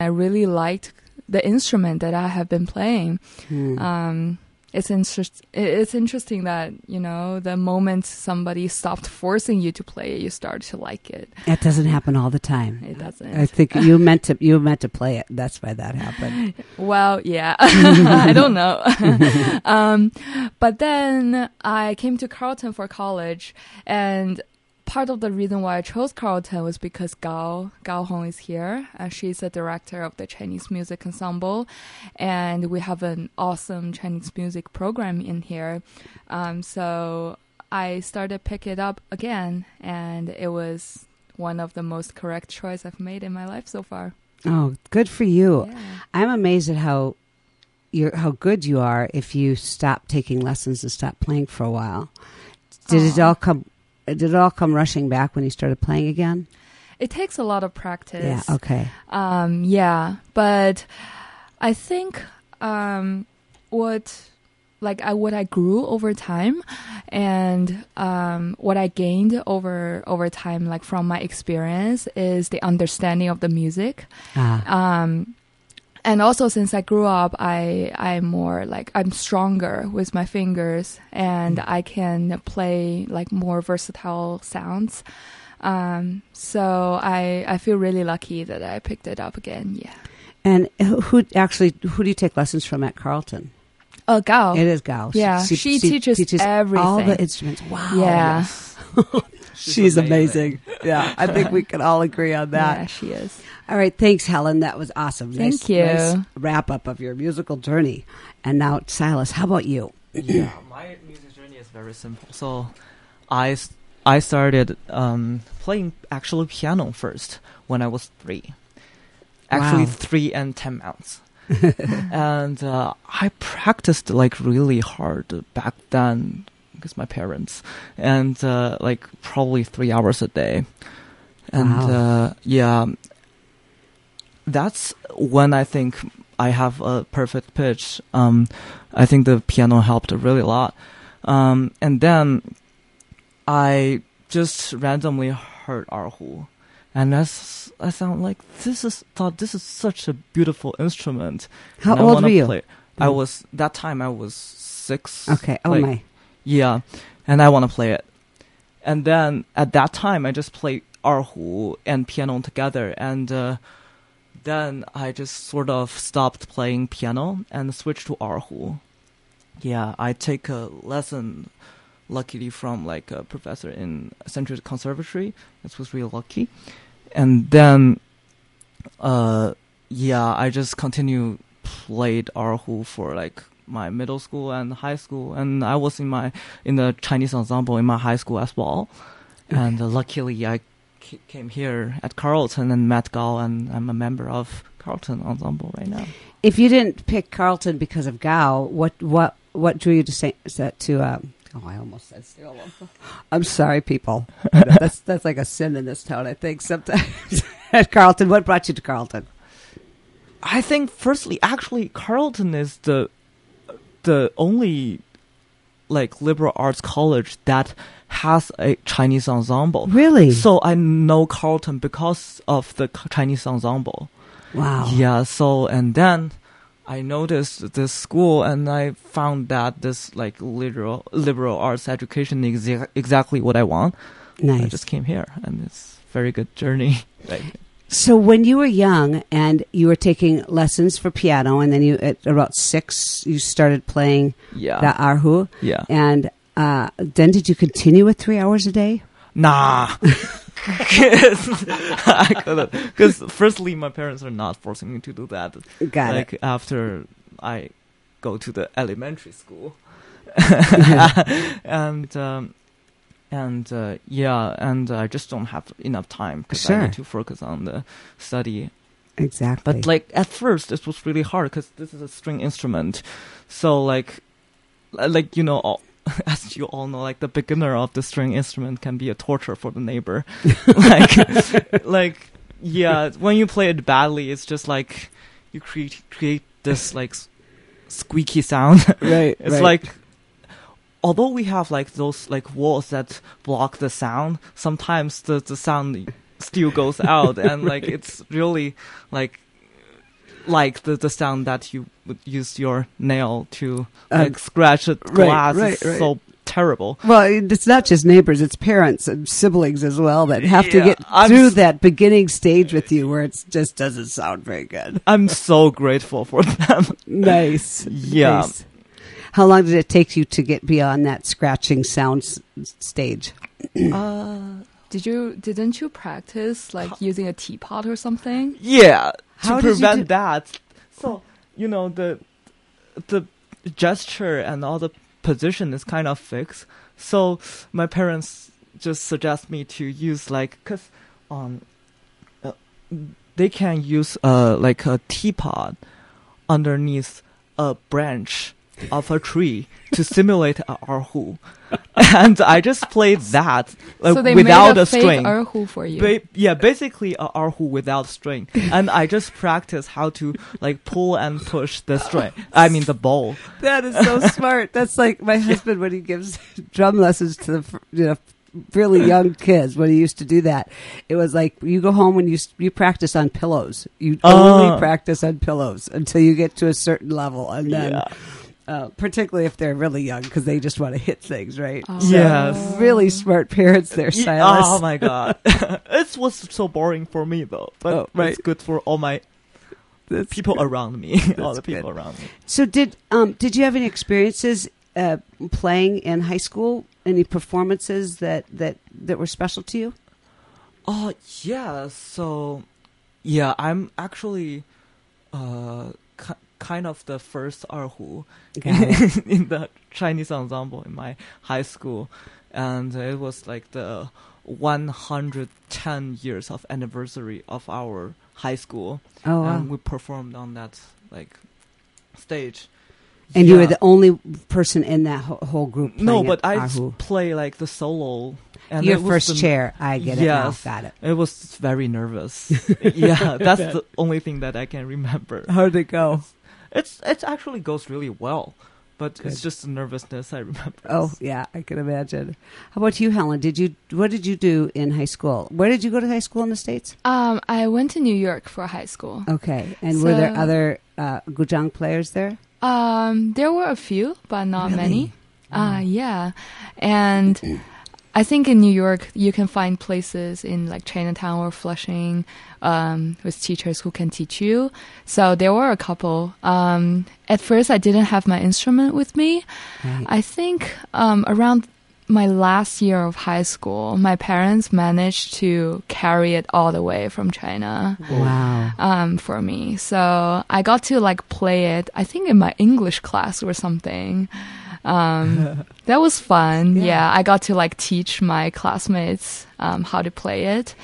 I really liked the instrument that I have been playing. Hmm. Um, it's interest. It's interesting that you know the moment somebody stopped forcing you to play it, you start to like it. That doesn't happen all the time. It doesn't. I think you meant to you meant to play it. That's why that happened. Well, yeah, I don't know. um, but then I came to Carleton for college, and part of the reason why I chose Carleton was because Gao Gao Hong is here. Uh, she's the director of the Chinese Music Ensemble, and we have an awesome Chinese music program in here. Um, so I started pick it up again, and it was one of the most correct choice I've made in my life so far. Oh, good for you. Yeah. I'm amazed at how you're how good you are if you stop taking lessons and stop playing for a while. Did it all come did it all come rushing back when you started playing again? It takes a lot of practice. Yeah, okay. Um, yeah, but I think um, what like I what I grew over time, and um, what I gained over over time, like from my experience, is the understanding of the music. Ah, Um, and also since I grew up, I I'm more like I'm stronger with my fingers, and I can play like more versatile sounds. Um, so I I feel really lucky that I picked it up again. Yeah. and who, actually who do you take lessons from at Carleton? Oh, Gao. It is Gao. Yeah, she teaches all everything. All the instruments. Wow. Yeah. She's amazing. yeah, I think we can all agree on that. Yeah, she is. All right, thanks, Helen. That was awesome. Thank nice, you. Nice wrap up of your musical journey. And now, Silas, how about you? yeah, my music journey is very simple. So, I I started um, playing actually piano first when I was three. Actually, Wow. three and ten months. and uh, I practiced like really hard back then because my parents and uh, like probably three hours a day. And Wow. uh, yeah, that's when I think I have a perfect pitch. Um, I think the piano helped really a lot. Um, and then I just randomly heard Erhu. And that's, I sound like this is thought this is such a beautiful instrument. How old were you? play. I was that time I was six. Okay. Oh like, my. Yeah, and I want to play it. And then at that time, I just played erhu and piano together, and uh, then I just sort of stopped playing piano and switched to erhu. Yeah, I take a lesson, luckily from like a professor in Central Conservatory. This was really lucky, and then, uh, yeah, I just continue played erhu for like my middle school and high school, and I was in my in the Chinese ensemble in my high school as well. And uh, luckily, I c- came here at Carleton and met Gao, and I'm a member of Carleton ensemble right now. If you didn't pick Carleton because of Gao, what what what drew you to say that to? Um, oh, I almost said Cyril. I'm sorry, people. that's that's like a sin in this town. I think sometimes at Carleton. What brought you to Carleton? I think, firstly, actually, Carleton is the the only like liberal arts college that has a Chinese ensemble. Really? So I know Carleton because of the Chinese ensemble. wow. Yeah, so and then I noticed this school and I found that this like liberal liberal arts education is exa- exactly what I want. Nice. I just came here and it's very good journey. Like, So when you were young and you were taking lessons for piano, and then you at about six you started playing yeah. the erhu, yeah. and uh, then did you continue with three hours a day? Nah. Because firstly, my parents are not forcing me to do that. Got like it. after I go to the elementary school, and um, and uh, yeah, and I just don't have enough time because I need to focus on the study. Exactly. But like at first, it was really hard because this is a string instrument, so like, like you know, all, as you all know, like the beginner of the string instrument can be a torture for the neighbor. like, like yeah, when you play it badly, it's just like you create create this like s- squeaky sound. right. It's right. like although we have like those like walls that block the sound, sometimes the the sound still goes out and like it's really like like the the sound that you would use your nail to Um, like scratch a glass. right, it's right. so terrible. Well, it's not just neighbors; it's parents and siblings as well that have to get I'm through s- that beginning stage with you, where it just doesn't sound very good. I'm so grateful for them. Nice. Yeah. Nice. How long did it take you to get beyond that scratching sound s- stage? uh, Did you didn't you practice like using a teapot or something? yeah, How to did you prevent do- that. So you know the the gesture and all the position is kind of fixed. So my parents just suggest me to use like because um uh, they can use uh like a teapot underneath a branch of a tree to simulate a erhu. and I just played that like, so they without made a, a fake string. erhu for you. Ba- yeah, basically a erhu without string, and I just practice how to like pull and push the string. I mean the bowl. That is so smart. That's like my husband when he gives drum lessons to the you know really young kids when he used to do that. It was like you go home and you you practice on pillows. You only Ah. practice on pillows until you get to a certain level, and then Yeah. Uh, particularly if they're really young because they just want to hit things, right? Oh. Yes. Really smart parents there, Ye- Silas. Oh my god, it was so boring for me though, but Oh, right. it's good for all my That's people good. around me, all the people good. around me. So did um did you have any experiences uh, playing in high school? Any performances that that that were special to you? Oh yeah, so yeah, I'm actually uh ki- kind of the first erhu it. in the Chinese ensemble in my high school, and it was like the 110 years of anniversary of our high school, Oh, wow. and we performed on that like stage. And you were the only person in that whole, whole group. no, but I Ahu. play like the solo. And Your first the- chair. I get it now. Yes. Got it. It was very nervous. yeah, that's the only thing that I can remember. How did it go? It's it actually goes really well, but Good. it's just the nervousness I remember. Oh, yeah, I can imagine. How about you, Helen? Did you what did you do in high school? Where did you go to high school in the states? Um, I went to New York for high school. Okay, and were there other uh, guzheng players there? Um, there were a few, but not Really? many. Uh, yeah, and I think in New York you can find places in like Chinatown or Flushing um, with teachers who can teach you. So there were a couple. Um, at first, I didn't have my instrument with me. Right. I think um, around my last year of high school, my parents managed to carry it all the way from China wow. um, for me. So I got to like play it, I think in my English class or something. Um, that was fun. Yeah. Yeah. I got to like teach my classmates um, how to play it.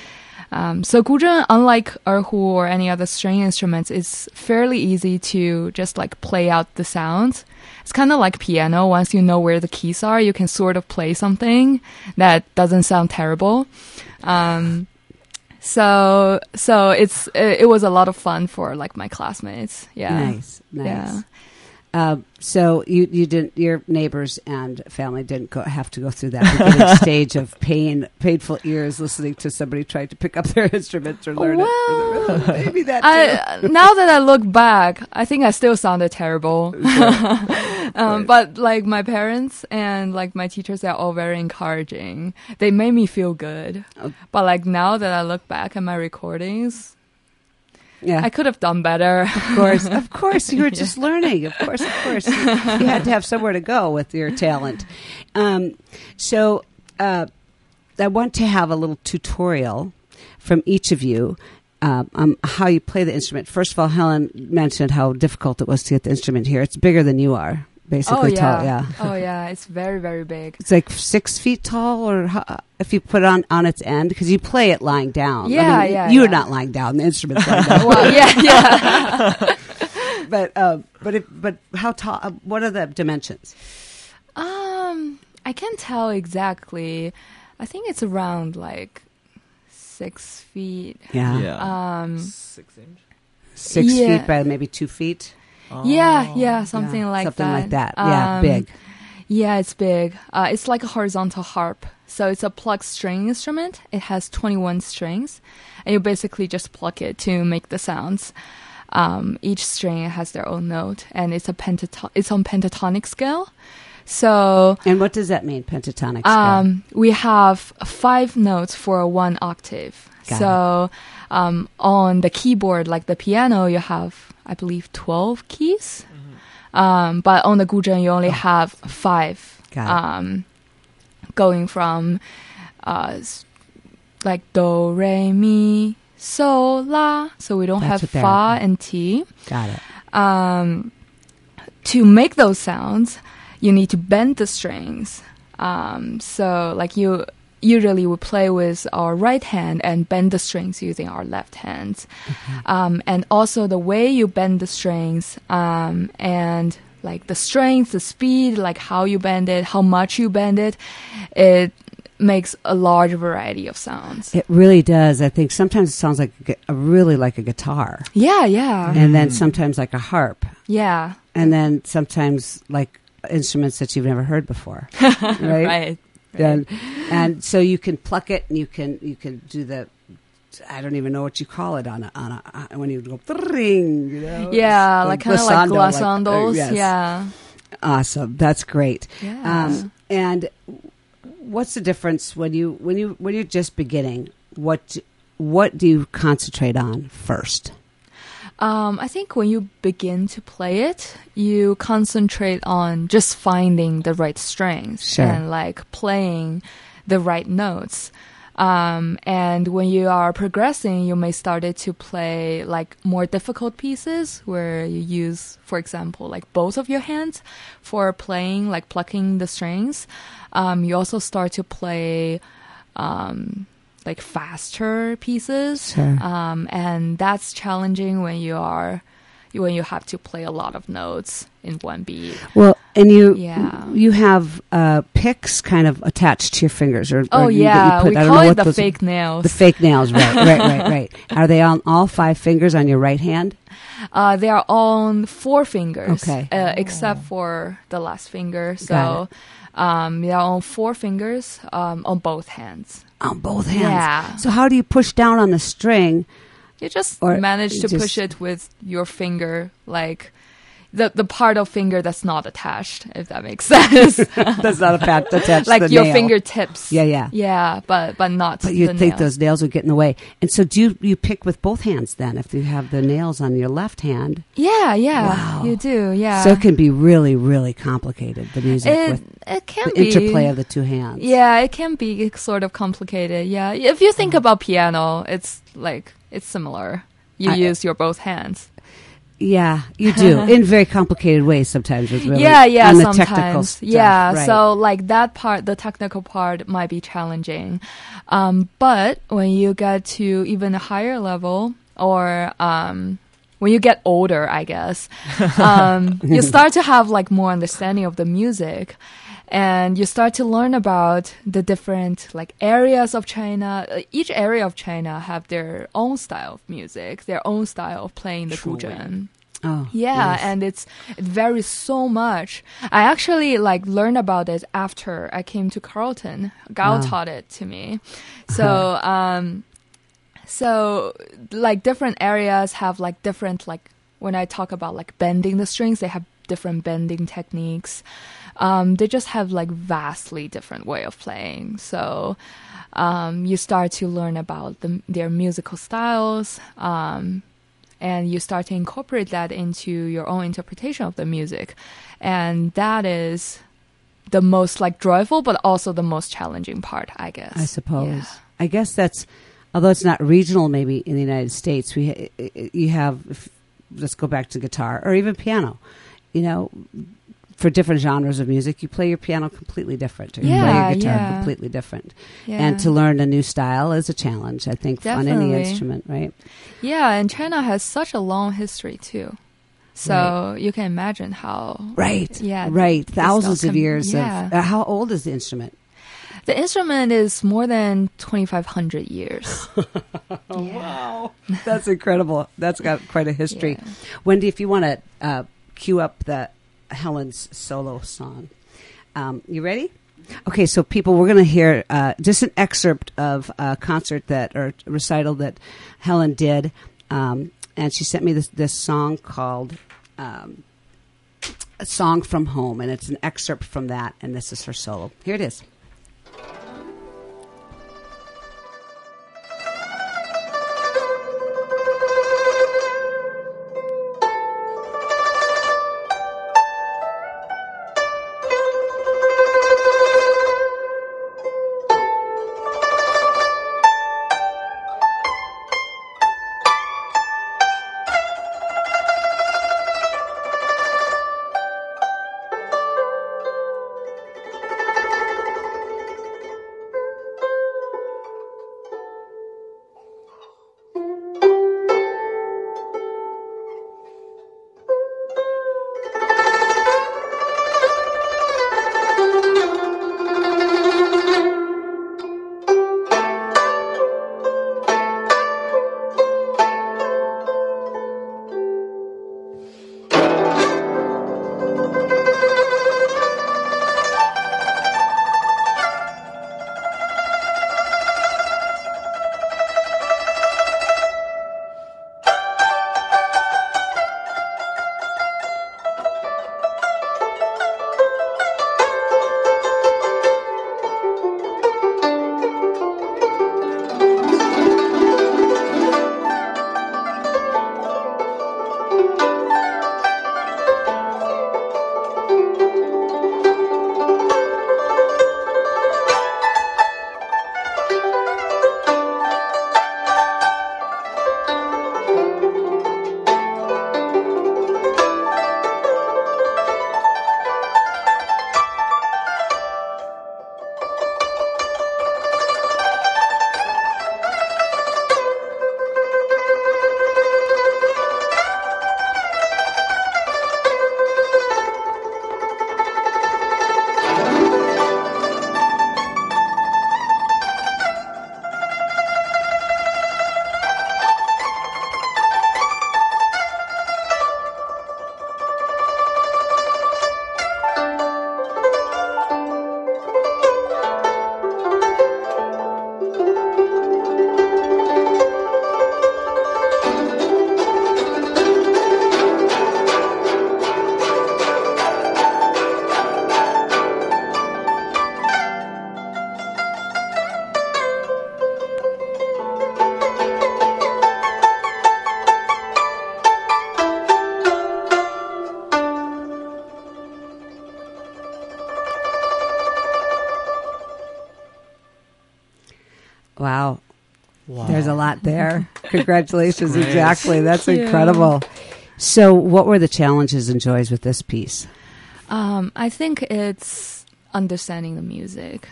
Um, so guzheng, unlike erhu or any other string instruments, is fairly easy to just like play out the sounds. It's kind of like piano. Once you know where the keys are, you can sort of play something that doesn't sound terrible. Um, so so it's it, it was a lot of fun for like my classmates. Yeah. Nice, nice. Yeah. Uh, so you you didn't your neighbors and family didn't go, have to go through that stage of pain, painful ears listening to somebody trying to pick up their instruments or learn Well, it. Maybe that. Too. I now that I look back, I think I still sounded terrible. um, But like my parents and like my teachers they're all very encouraging. They made me feel good. Oh. But like now that I look back at my recordings, yeah, I could have done better. of course, of course, you were just learning. Of course, of course, you, you had to have somewhere to go with your talent. Um, so, uh, I want to have a little tutorial from each of you. Um, on how you play the instrument. First of all, Helen mentioned how difficult it was to get the instrument here. It's bigger than you are, oh basically yeah. tall. Yeah, Oh yeah. It's very very big. it's like six feet tall, or how, if you put it on on its end, because you play it lying down. I Yeah, mean, yeah, You're yeah. not lying down. The instrument's lying down. well, yeah, yeah. but um, but if, but how tall? Uh, what are the dimensions? Um, I can't tell exactly. I think it's around like six feet. Yeah, yeah, Um, six inch. six yeah. feet by maybe two feet. Yeah, Oh. yeah, something Yeah, like something that. like that. Yeah, Um, big. Yeah, it's big. Uh, it's like a horizontal harp. So it's a plucked string instrument. It has 21 strings, and you basically just pluck it to make the sounds. um, each string has their own note, and it's a pentaton- it's on pentatonic scale. So And what does that mean, pentatonic scale? um, we have five notes for one octave. Got so um, on the keyboard, like the piano, you have, I believe, 12 keys. Um, but on the guzheng, you only have five. Oh. Got it. Um, going from uh, like do, re, mi, so, la. So we don't That's have fa and ti Got it. um, to make those sounds, you need to bend the strings. Um, so, like you usually we play with our right hand and bend the strings using our left hands. Um, and also the way you bend the strings um, and like the strength, the speed, like how you bend it, how much you bend it, it makes a large variety of sounds. It really does. I think sometimes it sounds like a really like a guitar, Yeah, yeah, and then sometimes like a harp, yeah. and then sometimes like instruments that you've never heard before, right? Right. And and so you can pluck it, and you can you can do the. I don't even know what you call it on a on a uh, when you go ring, you know. Yeah, like kind of like glissando, like, uh, yes. Yeah. Awesome, that's great. Yeah. Um, and what's the difference when you when you when you're just beginning? What what do you concentrate on first? Um, I think when you begin to play it, you concentrate on just finding the right strings Sure. and like playing the right notes. Um, and when you are progressing, you may start it to play like more difficult pieces where you use, for example, like both of your hands for playing, like plucking the strings. Um, you also start to play, um, like faster pieces. Sure. Um, and that's challenging when you are, when you have to play a lot of notes in one beat. Well, and you Yeah. you have uh, picks kind of attached to your fingers, or Oh or you- you yeah, put- we I don't call know it the fake nails. The fake nails, right, right, right, right. Are they on all five fingers on your right hand? Uh, they are on four fingers, Okay. uh, except for the last finger. So um, they are on four fingers um, on both hands. On both hands. Yeah. So how do you push down on the string? You just manage to just- push it with your finger, like the the part of finger that's not attached, if that makes sense. That's not attached like to the your nail. fingertips. Yeah, yeah. Yeah, but but not. But you think those nails would get in the way. And so do you, you pick with both hands then if you have the nails on your left hand? Yeah, yeah, Wow. you do. Yeah. So it can be really, really complicated, the music it with it can the be interplay of the two hands. Yeah, it can be sort of complicated. Yeah, if you think about piano, it's like it's similar. You I- use your both hands. Yeah, you do. in very complicated ways sometimes really yeah, yeah, on the sometimes. technical stuff. yeah, right. so like that part, the technical part might be challenging. Um, but when you get to even a higher level or um, when you get older, I guess, um, you start to have like more understanding of the music. And you start to learn about the different like areas of China. Uh, Each area of China have their own style of music, their own style of playing the guzheng. oh, Yeah, yes. and it's it varies so much. I actually like learned about it after I came to Carleton. Gao Wow. taught it to me. So um so like different areas have like different like when I talk about like bending the strings, they have different bending techniques. Um they just have like vastly different way of playing. So um you start to learn about the, their musical styles. Um and you start to incorporate that into your own interpretation of the music and that is the most like joyful but also the most challenging part i guess I suppose. Yeah. I guess that's, although it's not regional, maybe in the United States, we you have. if- Let's go back to guitar or even piano. You know, for different genres of music, you play your piano completely different, or you play your guitar yeah. completely different. yeah. And to learn a new style is a challenge, I think, on any instrument, right? yeah and china has such a long history too so you can imagine how Right. Yeah, Right. Thousands of years yeah. of. Uh, how old is the instrument? the instrument is more than 2500 years wow. That's incredible. That's got quite a history. Yeah. Wendy, if you want to uh, cue up the Helen's solo song, um, you ready? Okay, so people, we're going to hear uh, just an excerpt of a concert that or recital that Helen did um, and she sent me this this song called um, "A Song from Home," and it's an excerpt from that. And this is her solo. Here it is. Congratulations. Great. Exactly. That's Thank you. incredible. So, what were the challenges and joys with this piece? Um, I think it's understanding the music.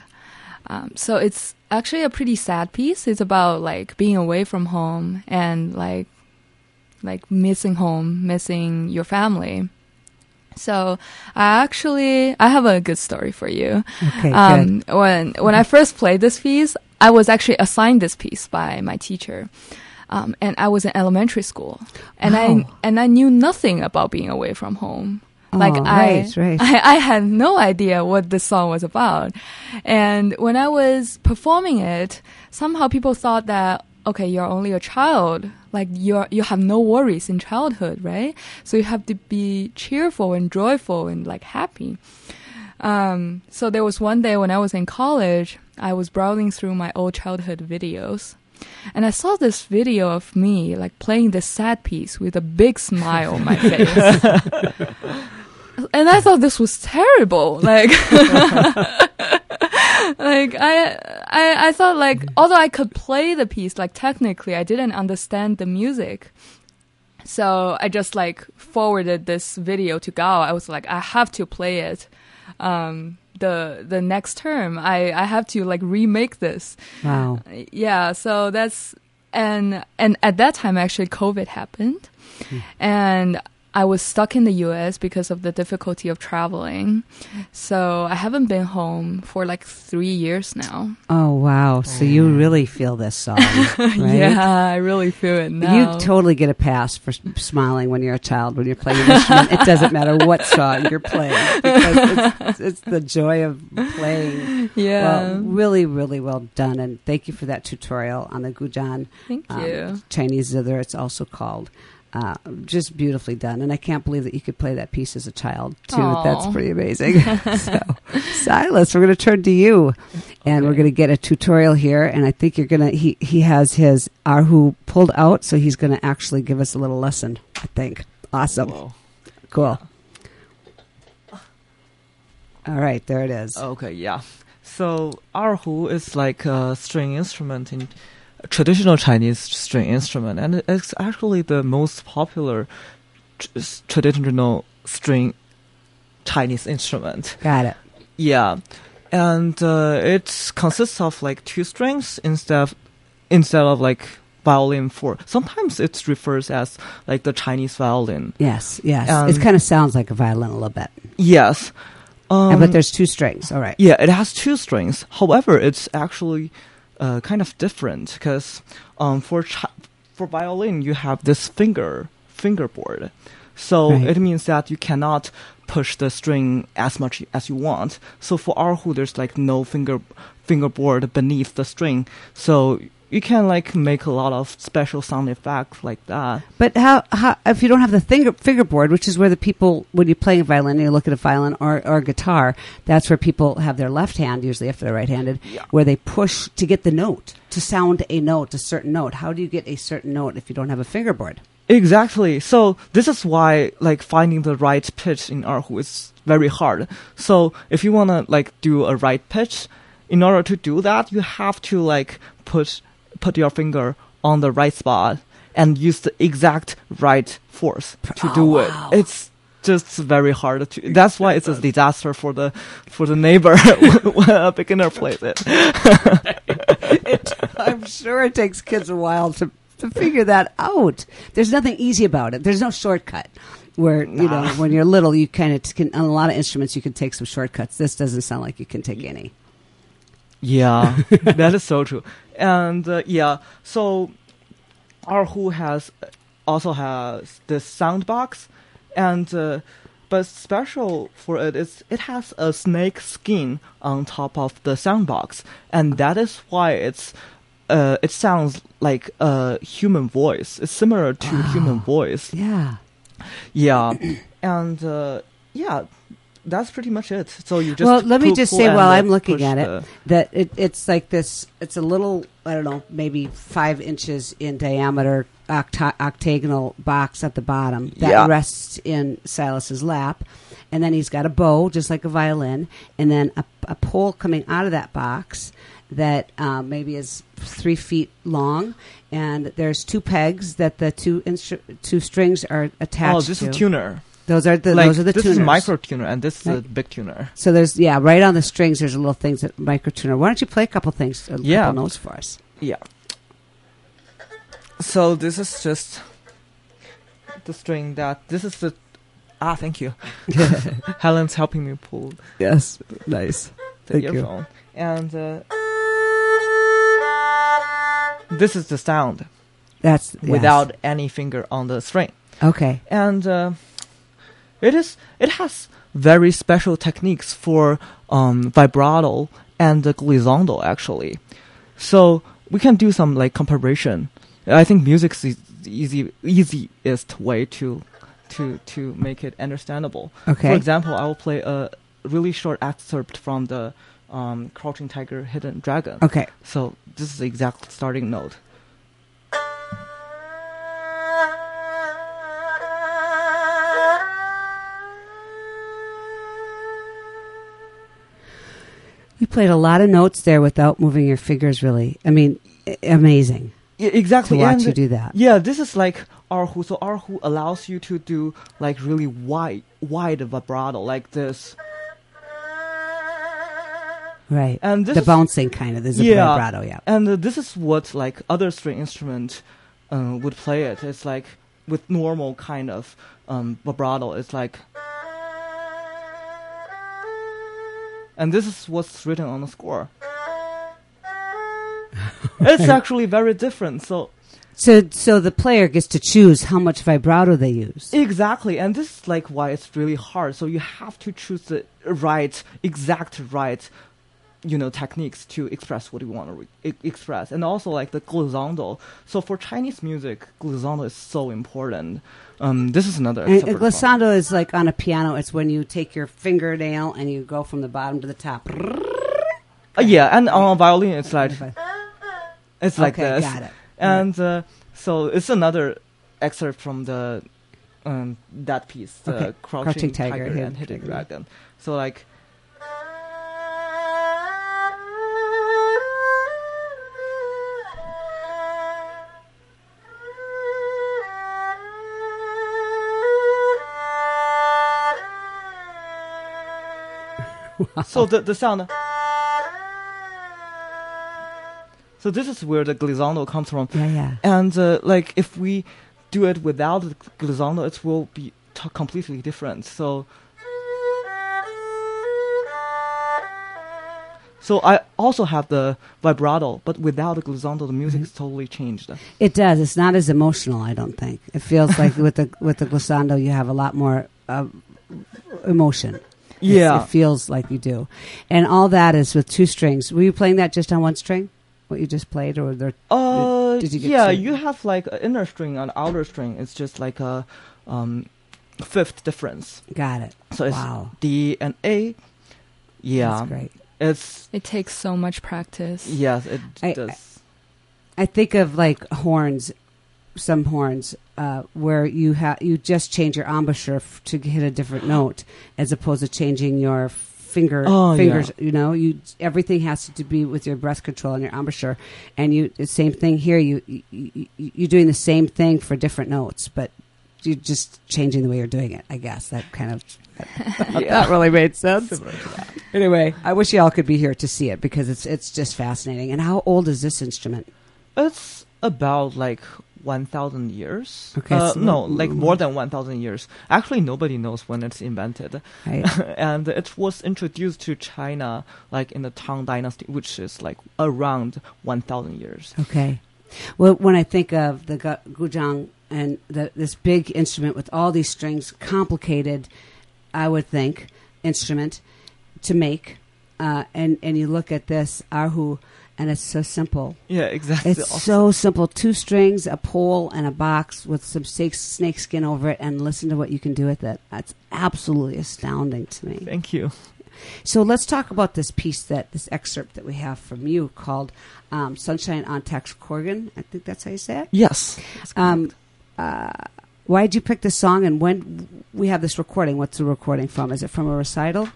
Um, so it's actually a pretty sad piece. It's about like being away from home and like like missing home, missing your family. So I actually I have a good story for you. Okay, Um, when when I first played this piece, I was actually assigned this piece by my teacher, um, and I was in elementary school, and I and I knew nothing about being away from home. Like Oh, I, right, right. I, I had no idea what this song was about, and when I was performing it, somehow people thought that okay, you're only a child, like you're you have no worries in childhood, right? So you have to be cheerful and joyful and like happy. Um, so there was one day when I was in college, I was browsing through my old childhood videos. And I saw this video of me like playing this sad piece with a big smile on my face. and I thought this was terrible. Like like I, I I thought like although I could play the piece like technically I didn't understand the music. So I just like forwarded this video to Gao. I was like I have to play it. Um the the next term I I have to like remake this. Wow. Yeah, so that's and and at that time actually COVID happened, hmm. and I was stuck in the U.S. because of the difficulty of traveling. So I haven't been home for like three years now. Oh, wow. So, you really feel this song, right? Yeah, I really feel it now. You totally get a pass for smiling when you're a child when you're playing an instrument. It doesn't matter what song you're playing because it's, it's the joy of playing. yeah. Well, really, really well done, and thank you for that tutorial on the Guzheng Thank um, you. Chinese zither. It's also called. Uh, just beautifully done, and I can't believe that you could play that piece as a child too. Aw. That's pretty amazing. so, Silas, we're going to turn to you, and we're going to get a tutorial here. And I think you're going to he he has his Erhu pulled out, so he's going to actually give us a little lesson. I think. Awesome. Whoa. Cool. All right, there it is. Okay, yeah. So Erhu is like a string instrument in traditional Chinese string instrument, and it's actually the most popular tr- traditional string Chinese instrument. Got it. Yeah, and uh, it consists of like two strings instead of instead of like violin four. Sometimes it's refers as like the Chinese violin. Yes, yes. Um, it kind of sounds like a violin a little bit, Yes, um, but there's two strings. All right. Yeah, it has two strings. However, it's actually uh, kind of different because um, for chi- for violin you have this finger fingerboard, so Right. it means that you cannot push the string as much as you want. So for erhu, there's like no finger fingerboard beneath the string, so you can like make a lot of special sound effects like that. But how, how if you don't have the finger fingerboard, which is where the people when you're playing a violin, you look at a violin or or a guitar, that's where people have their left hand usually if they're right-handed, Yeah. where they push to get the note to sound a note, a certain note. How do you get a certain note if you don't have a fingerboard? Exactly. So this is why like finding the right pitch in erhu is very hard. So if you wanna like do a right pitch, in order to do that, you have to like put put your finger on the right spot and use the exact right force to Oh, do wow. it. It's just very hard to. That's why it's a disaster for the for the neighbor when a beginner plays it. I'm sure it takes kids a while to to figure that out. There's nothing easy about it. There's no shortcut. Where you know when you're little, you kind of can on a lot of instruments you can take some shortcuts. This doesn't sound like you can take any. Yeah, that is so true. And uh, yeah, so Erhu has also has this sound box, and uh, but special for it is it has a snake skin on top of the sound box, and that is why it's uh, it sounds like a human voice. It's similar to human voice. Yeah. Yeah, and uh, yeah. That's pretty much it. So you just well, let me just say while uh, I'm looking at it that it, it's like this. It's a little, I don't know, maybe five inches in diameter, octa- octagonal box at the bottom that Yeah. rests in Silas's lap, and then he's got a bow, just like a violin, and then a, a pole coming out of that box that um, maybe is three feet long, and there's two pegs that the two instru- two strings are attached Oh, this to. is tuner. Those are the like, those are the this tuners. is micro tuner and this is a big tuner. So there's yeah, right on the strings. There's a little things that micro tuner. Why don't you play a couple things, a Yeah. couple notes for us? Yeah. So this is just the string that this is the ah thank you. Helen's helping me pull Yes, nice. the Thank you. and uh, this is the sound That's yes. without any finger on the string. Okay, and uh, it is it has very special techniques for um, vibrato and uh, glissando actually. So we can do some like comparison. I think music is the easy easiest way to to to make it understandable. okay. For example, I will play a really short excerpt from the um, Crouching Tiger, Hidden Dragon. okay. So this is the exact starting note. Played a lot of notes there without moving your fingers. Really, I mean, i- amazing Yeah, to exactly. watch and you do that. Yeah, this is like Erhu. So Erhu allows you to do like really wide, wide vibrato like this. Right, And this the is, bouncing kind of. There's a Yeah. vibrato. Yeah. and uh, this is what like other string instrument uh, would play it. It's like with normal kind of um, vibrato. It's like, and this is what's written on the score. it's actually very different. So So, so the player gets to choose how much vibrato they use. Exactly, and this is like why it's really hard. So you have to choose the right, exact right you know techniques to express what you want to re- express and also like the glissando so for chinese music glissando is so important um this is another And, and glissando is like on a piano. It's when you take your fingernail and you go from the bottom to the top. Uh, yeah and on a violin it's like it's like okay, this got it. and uh, so it's another excerpt from the um that piece the Okay. crouching, Crouching Tiger, tiger, and hidden Dragon. dragon so like So the the sound. So this is where the glissando comes from, Yeah, yeah. and uh, like if we do it without the glissando, it will be t- completely different. So. So I also have the vibrato, but without the glissando, the music is totally changed. It does. It's not as emotional. I don't think. It feels like with the with the glissando, you have a lot more uh, emotion. It's- Yeah, it feels like you do, and all that is with two strings. Were you playing that just on one string? What you just played, or there? Uh, Did you get yeah, to- you have like an inner string and outer string. It's just like a um, fifth difference. Got it. So it's Wow. D and A. Yeah, That's great. it's It takes so much practice. yes, it I- does. I think of like horns, some horns, uh, where you have you just change your embouchure f- to hit a different note, as opposed to changing your finger Oh, fingers. yeah. You know, you everything has to be with your breath control and your embouchure, and you the same thing here. You, you, you you're doing the same thing for different notes, but you're just changing the way you're doing it. I guess that kind of that really made sense. Anyway, I wish y'all could be here to see it because it's it's just fascinating. And how old is this instrument? It's about like one thousand years. Okay, uh, so- no, like more than one thousand years. Actually, nobody knows when it's invented, Right? and it was introduced to China like in the Tang Dynasty, which is like around one thousand years. Okay. Well, when I think of the gu- guzheng and the, this big instrument with all these strings, complicated, I would think instrument to make, uh, and and you look at this erhu, and it's so simple. Yeah, exactly. It's so simple: two strings, a pole, and a box with some snake, snake skin over it, and listen to what you can do with it. That's absolutely astounding to me. Thank you. So let's talk about this piece that this excerpt that we have from you called um, "Sunshine on Taxkorgan." I think that's how you say it. Yes. Um, uh, why did you pick this song, and when we have this recording? What's the recording from? Is it from a recital?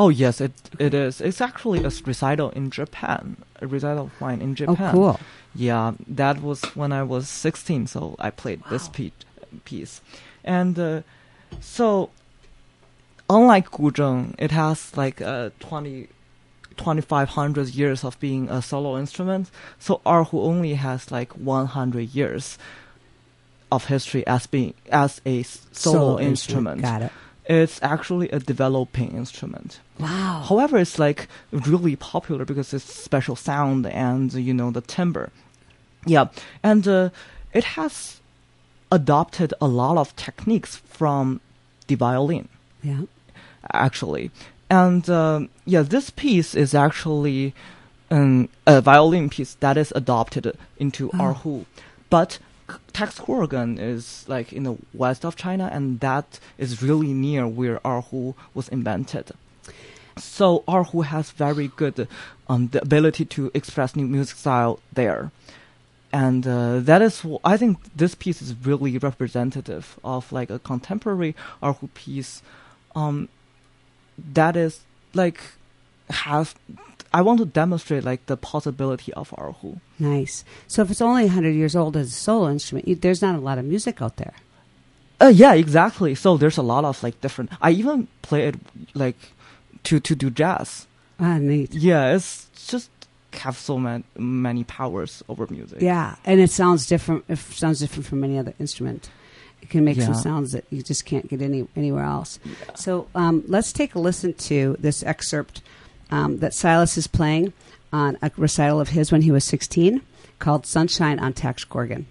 Oh yes, it it is. It's actually a recital in Japan. A recital of mine in Japan. Oh, cool. Yeah, that was when I was 16, so I played this pe- piece. And uh, so, unlike guzheng, it has like uh, 20, 2500 years of being a solo instrument. So erhu only has like 100 years of history as being as a solo, instrument. Got it. It's actually a developing instrument. Wow. However, it's like really popular because it's special sound and you know the timbre. Yeah, and uh, it has adopted a lot of techniques from the violin Yeah. actually. And um, yeah, this piece is actually um, a violin piece that is adopted into Oh. erhu, but Taxkorgan is like in the west of China, and that is really near where erhu was invented. So erhu has very good um, the ability to express new music style there. And uh, that is, wh- I think this piece is really representative of like a contemporary erhu piece um, that is like has I want to demonstrate like the possibility of erhu. Nice. So if it's only 100 years old as a solo instrument, you, there's not a lot of music out there. Uh, yeah, exactly. So there's a lot of like different. I even play it like to to do jazz. Ah, neat. Yeah, it's just have so man, many powers over music. Yeah, and it sounds different. It sounds different from any other instrument. It can make some sounds that you just can't get any anywhere else. So um, let's take a listen to this excerpt um, that Silas is playing on a recital of his when he was 16, called "Sunshine on Taxkorgan."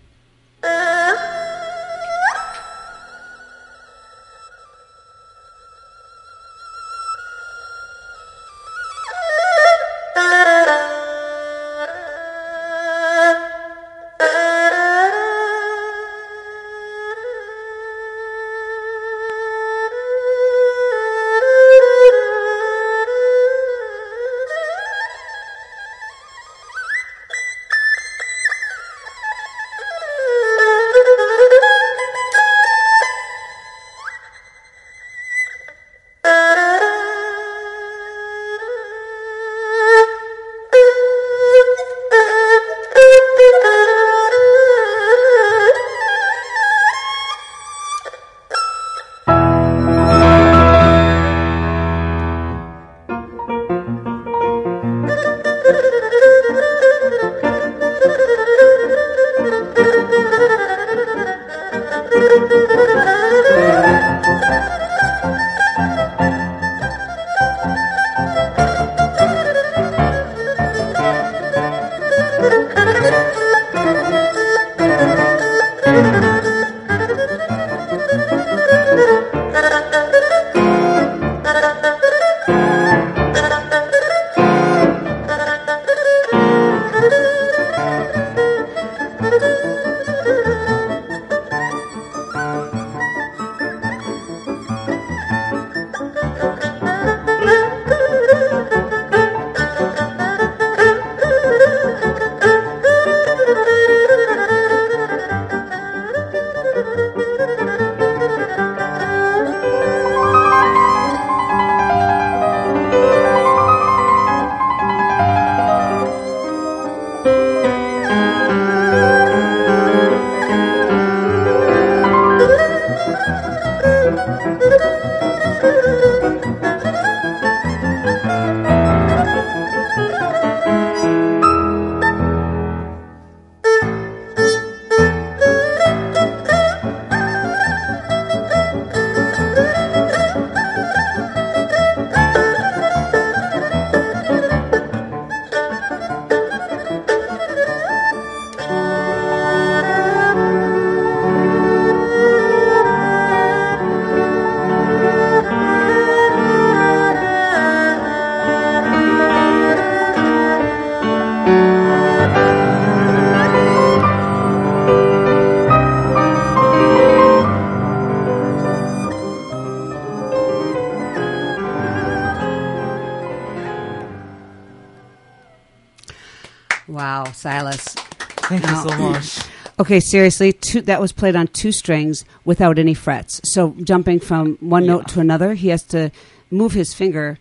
Okay, seriously, two, that was played on two strings without any frets. So jumping from one Yeah. note to another, he has to move his finger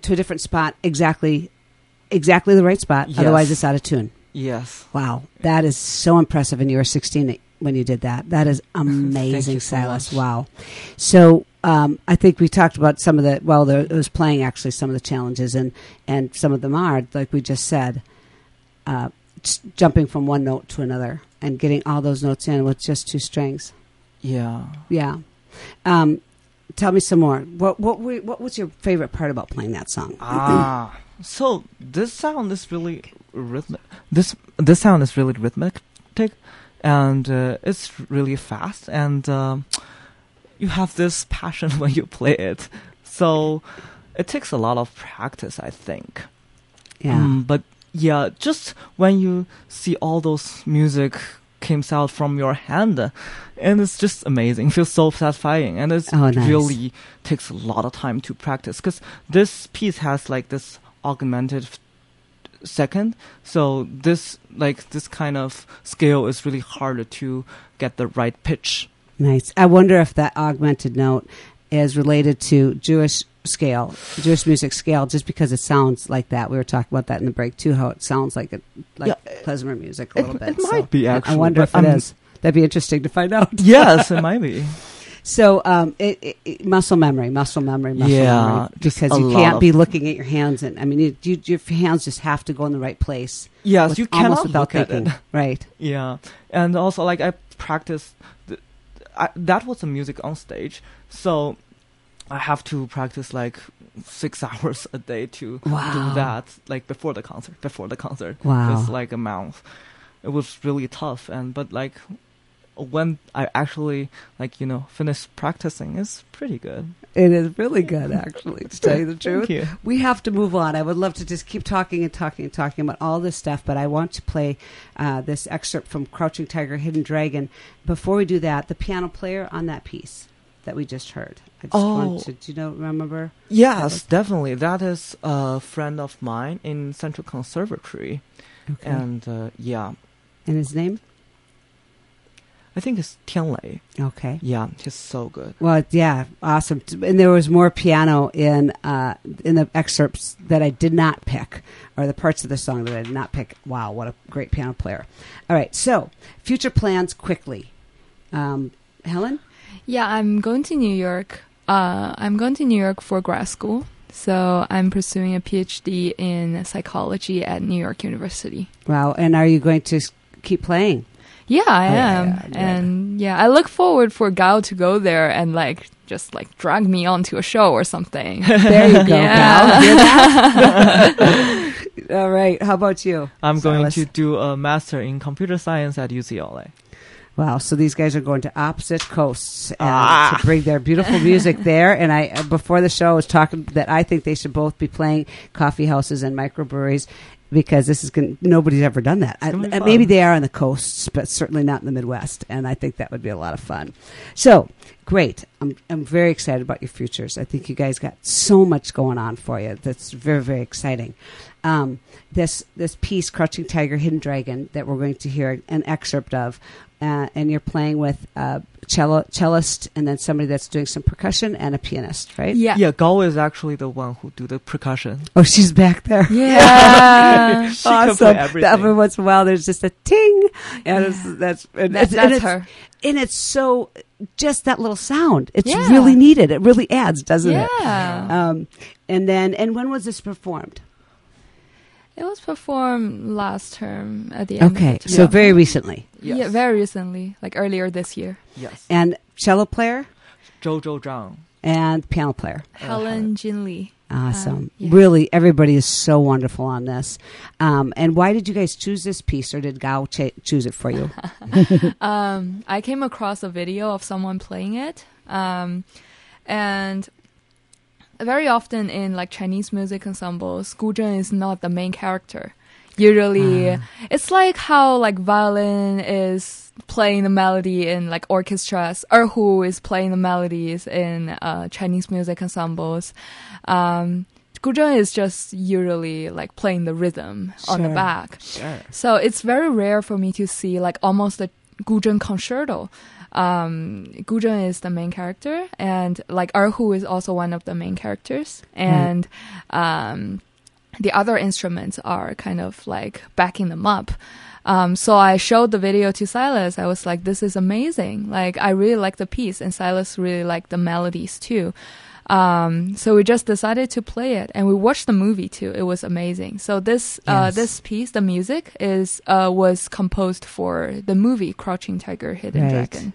to a different spot exactly exactly the right spot. Yes. Otherwise, it's out of tune. Yes. Wow, that is so impressive. And you were 16 when you did that. That is amazing, so Silas. much. Wow. So um, I think we talked about some of the well, there, it was playing actually some of the challenges, and and some of them are like we just said, uh, jumping from one note to another and getting all those notes in with just two strings. Yeah. Yeah. Um, tell me some more. What what were- what was your favorite part about playing that song? Ah. So this sound is really rhythmic. This this sound is really rhythmic, and uh, it's really fast, and um, you have this passion when you play it. So it takes a lot of practice, I think. Yeah. Mm, but yeah, just when you see all those music comes out from your hand, and it's just amazing. It feels so satisfying, and it Oh, nice. really takes a lot of time to practice because this piece has like this augmented second. So this like this kind of scale is really harder to get the right pitch. Nice. I wonder if that augmented note is related to Jewish scale, Jewish music scale, just because it sounds like that. We were talking about that in the break too. How it sounds like it, like klezmer music a It- little bit. it might be, actually, I wonder if it I'm- is. That'd be interesting to find out. yes, it might be. So, um, it, it, it- muscle memory, muscle memory, muscle Yeah, memory, just because you can't be looking at your hands, and I mean, you, you, your hands just have to go in the right place. Yes, with- you almost cannot without look at thinking. it. Right. Yeah, and also like I practice. th- that was the music on stage, so I have to practice like six hours a day to Wow. do that. Like before the concert, before the concert, Wow. it's like a month. It was really tough, and but like when I actually like you know finished practicing, it's pretty good. It is really good, actually, to tell you the truth. Thank you. We have to move on. I would love to just keep talking and talking and talking about all this stuff, but I want to play uh, this excerpt from Crouching Tiger, Hidden Dragon. Before we do that, the piano player on that piece that we just heard. I just Oh. want to, do you know, remember? Yes, definitely. That is a friend of mine in Central Conservatory, Okay. and uh, yeah, and his name? I think it's Tian Lei. Okay. Yeah, he's so good. Well, yeah, awesome. And there was more piano in uh, in the excerpts that I did not pick, or the parts of the song that I did not pick. Wow, what a great piano player! All right, so future plans quickly. Um, Helen, Yeah, I'm going to New York. Uh, I'm going to New York for grad school. So I'm pursuing a PhD in psychology at New York University. wow, and are you going to keep playing? Yeah, I Oh, am. yeah, yeah. And yeah, I look forward for Gao to go there and like just like drag me onto a show or something. There you go, Yeah. Gao. All right, how about you? I'm going Silas? to do a master in computer science at UCLA. Wow, so these guys are going to opposite coasts and Ah. to bring their beautiful music there. And I, uh, before the show, I was talking that I think they should both be playing coffee houses and microbreweries because this is going. Nobody's ever done that. I, uh, maybe they are on the coasts, but certainly not in the Midwest. And I think that would be a lot of fun. So great! I'm I'm very excited about your futures. I think you guys got so much going on for you. That's very very exciting. Um, this this piece, Crouching Tiger, Hidden Dragon, that we're going to hear an excerpt of, uh, and you're playing with a cello, cellist and then somebody that's doing some percussion and a pianist, right? Yeah. Yeah, Gao is actually the one who do the percussion. Oh, she's back there. Yeah. She can play awesome. everything. Every once in a while, there's just a ting, and it's, that's and That's, it's, and that's it's, her. and it's so just that little sound. It's Yeah. really needed. It really adds, doesn't it? Yeah. Um, and then, and when was this performed? It was performed last term at the end. Okay, of the so term. very recently. Yes. Yeah, very recently, like earlier this year. Yes. And cello player Zhou Zhou Zhang. and piano player. Helen Jin Lee. Awesome. Um, yeah. Really, everybody is so wonderful on this. Um, and why did you guys choose this piece, or did Gao ch- choose it for you? Um, I came across a video of someone playing it, um, and very often in like Chinese music ensembles, guzheng is not the main character. Usually, Ah. it's like how like violin is playing the melody in like orchestras, erhu is playing the melodies in uh, Chinese music ensembles. Um, guzheng is just usually like playing the rhythm on the back. Sure. So it's very rare for me to see like almost a guzheng concerto. Um, is the main character, and like erhu is also one of the main characters, and um, the other instruments are kind of like backing them up. Um, so I showed the video to Silas. I was like, "This is amazing! Like, I really like the piece, and Silas really liked the melodies too." Um, so we just decided to play it, and we watched the movie too. It was amazing. So this uh, this piece, the music is uh, was composed for the movie Crouching Tiger, Hidden Right. Dragon.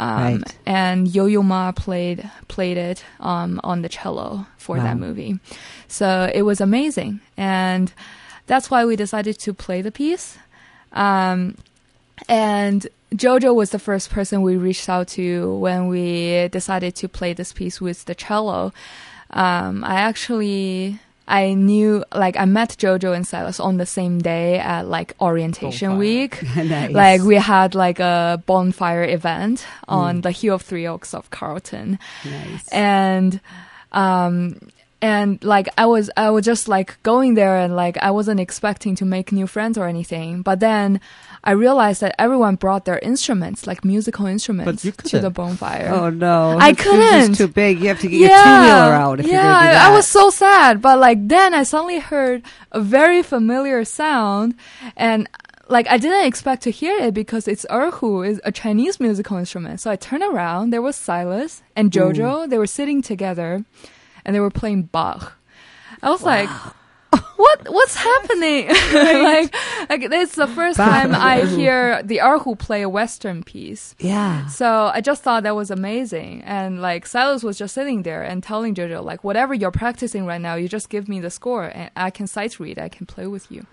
Um, Right. and Yo-Yo Ma played played it um, on the cello for that movie, so it was amazing, and that's why we decided to play the piece. Um, and Jojo was the first person we reached out to when we decided to play this piece with the cello. Um, I actually I knew like I met Jojo and Silas on the same day at like orientation Bonfire. week. nice. Like we had like a bonfire event Mm. on the Hill of Three Oaks of Carleton nice. and um and like I was I was just like going there and like I wasn't expecting to make new friends or anything but then I realized that everyone brought their instruments like musical instruments you to the bonfire Oh no! I couldn't. too big. You have to get your two wheeler out if yeah, you're going do I- that. I was so sad, but like then I suddenly heard a very familiar sound, and like I didn't expect to hear it because it's erhu, is a Chinese musical instrument. So I turned around, there was Silas and Jojo. They were sitting together, and they were playing Bach. I was like. What what's happening? like, like this is the first Bach. time I hear the erhu play a Western piece. yeah. So I just thought that was amazing. And like Silas was just sitting there and telling Jojo, like, whatever you're practicing right now, you just give me the score and I can sight read, I can play with you.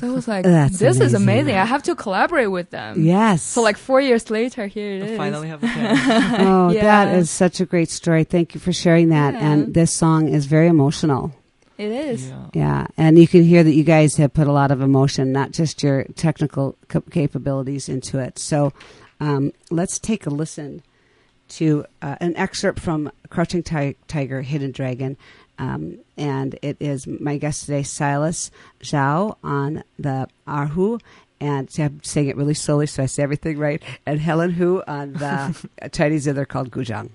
So I was like, That's this is amazing. amazing. I have to collaborate with them. Yes. So like four years later, here it I is. finally have a chance. oh, Yeah. that is such a great story. Thank you for sharing that. Yeah. And this song is very emotional. It is. yeah. Yeah, and you can hear that you guys have put a lot of emotion, not just your technical cap- capabilities, into it. So, um, let's take a listen to uh, an excerpt from Crouching Ti- Tiger, Hidden Dragon, um, and it is my guest today, Silas Zhao, on the erhu. And I'm saying it really slowly so I say everything right. And Helen Hu on the Chinese they're called Guzheng.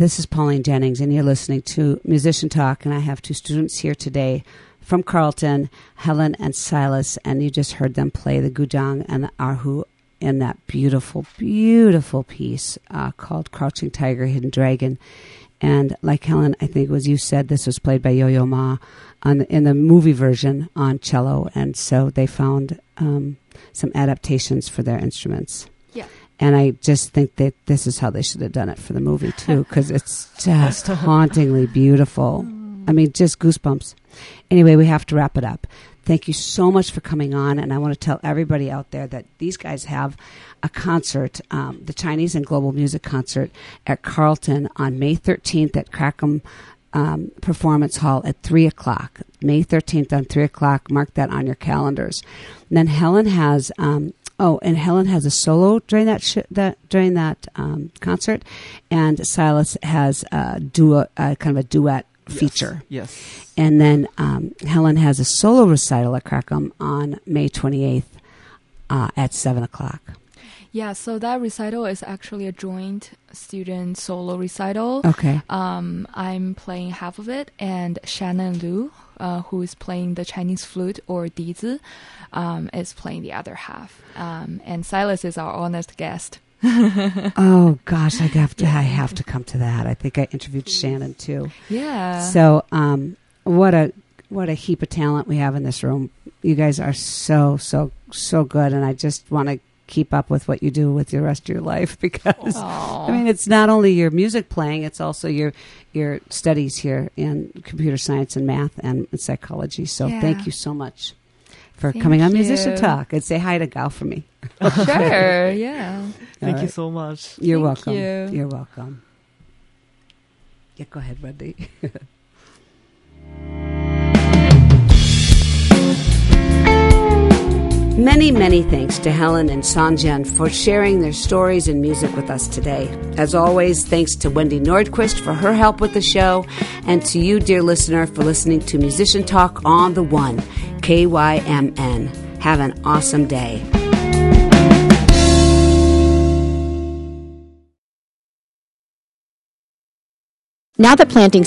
This is Pauline Jennings, and you're listening to Musician Talk. And I have two students here today from Carleton, Helen and Silas. And you just heard them play the guzheng and the erhu in that beautiful, beautiful piece uh, called Crouching Tiger, Hidden Dragon. And like Helen, I think was you said, this was played by Yo Yo Ma on in the movie version on cello. And so they found um, some adaptations for their instruments. And I just think that this is how they should have done it for the movie too, because it's just hauntingly beautiful. I mean, just goosebumps. Anyway, we have to wrap it up. Thank you so much for coming on, and I want to tell everybody out there that these guys have a concert, um, the Chinese and Global Music Concert at Carleton on May 13th at Kracum um, Performance Hall at 3 o'clock. May 13th on 3 o'clock. Mark that on your calendars. And then Helen has um, Oh, and Helen has a solo during that sh- that during that um, concert, and Silas has a duo, uh, kind of a duet feature. Yes. And then um, Helen has a solo recital at Kracum on May twenty eighth uh, at seven o'clock. Yeah, so that recital is actually a joint student solo recital. Okay. Um, I'm playing half of it, and Shannon Liu, uh, who is playing the Chinese flute or dizi, um, is playing the other half. Um, and Silas is our honest guest. oh gosh, I have to. I have to come to that. I think I interviewed Shannon too. Yeah. So, um, what a what a heap of talent we have in this room. You guys are so so so good, and I just want to keep up with what you do with the rest of your life because Aw. I mean it's not only your music playing, it's also your your studies here in computer science and math and psychology. So Yeah. thank you so much for Thank coming on Musician you. Talk and say hi to Gao for me. sure. Yeah. Thank All you so much. You're Thank welcome. you. You're welcome. Yeah, go ahead, Wendy. Many, many thanks to Helen and Songyan for sharing their stories and music with us today. As always, thanks to Wendy Nordquist for her help with the show, and to you, dear listener, for listening to Musician Talk on the One, KYMN. Have an awesome day. Now that planting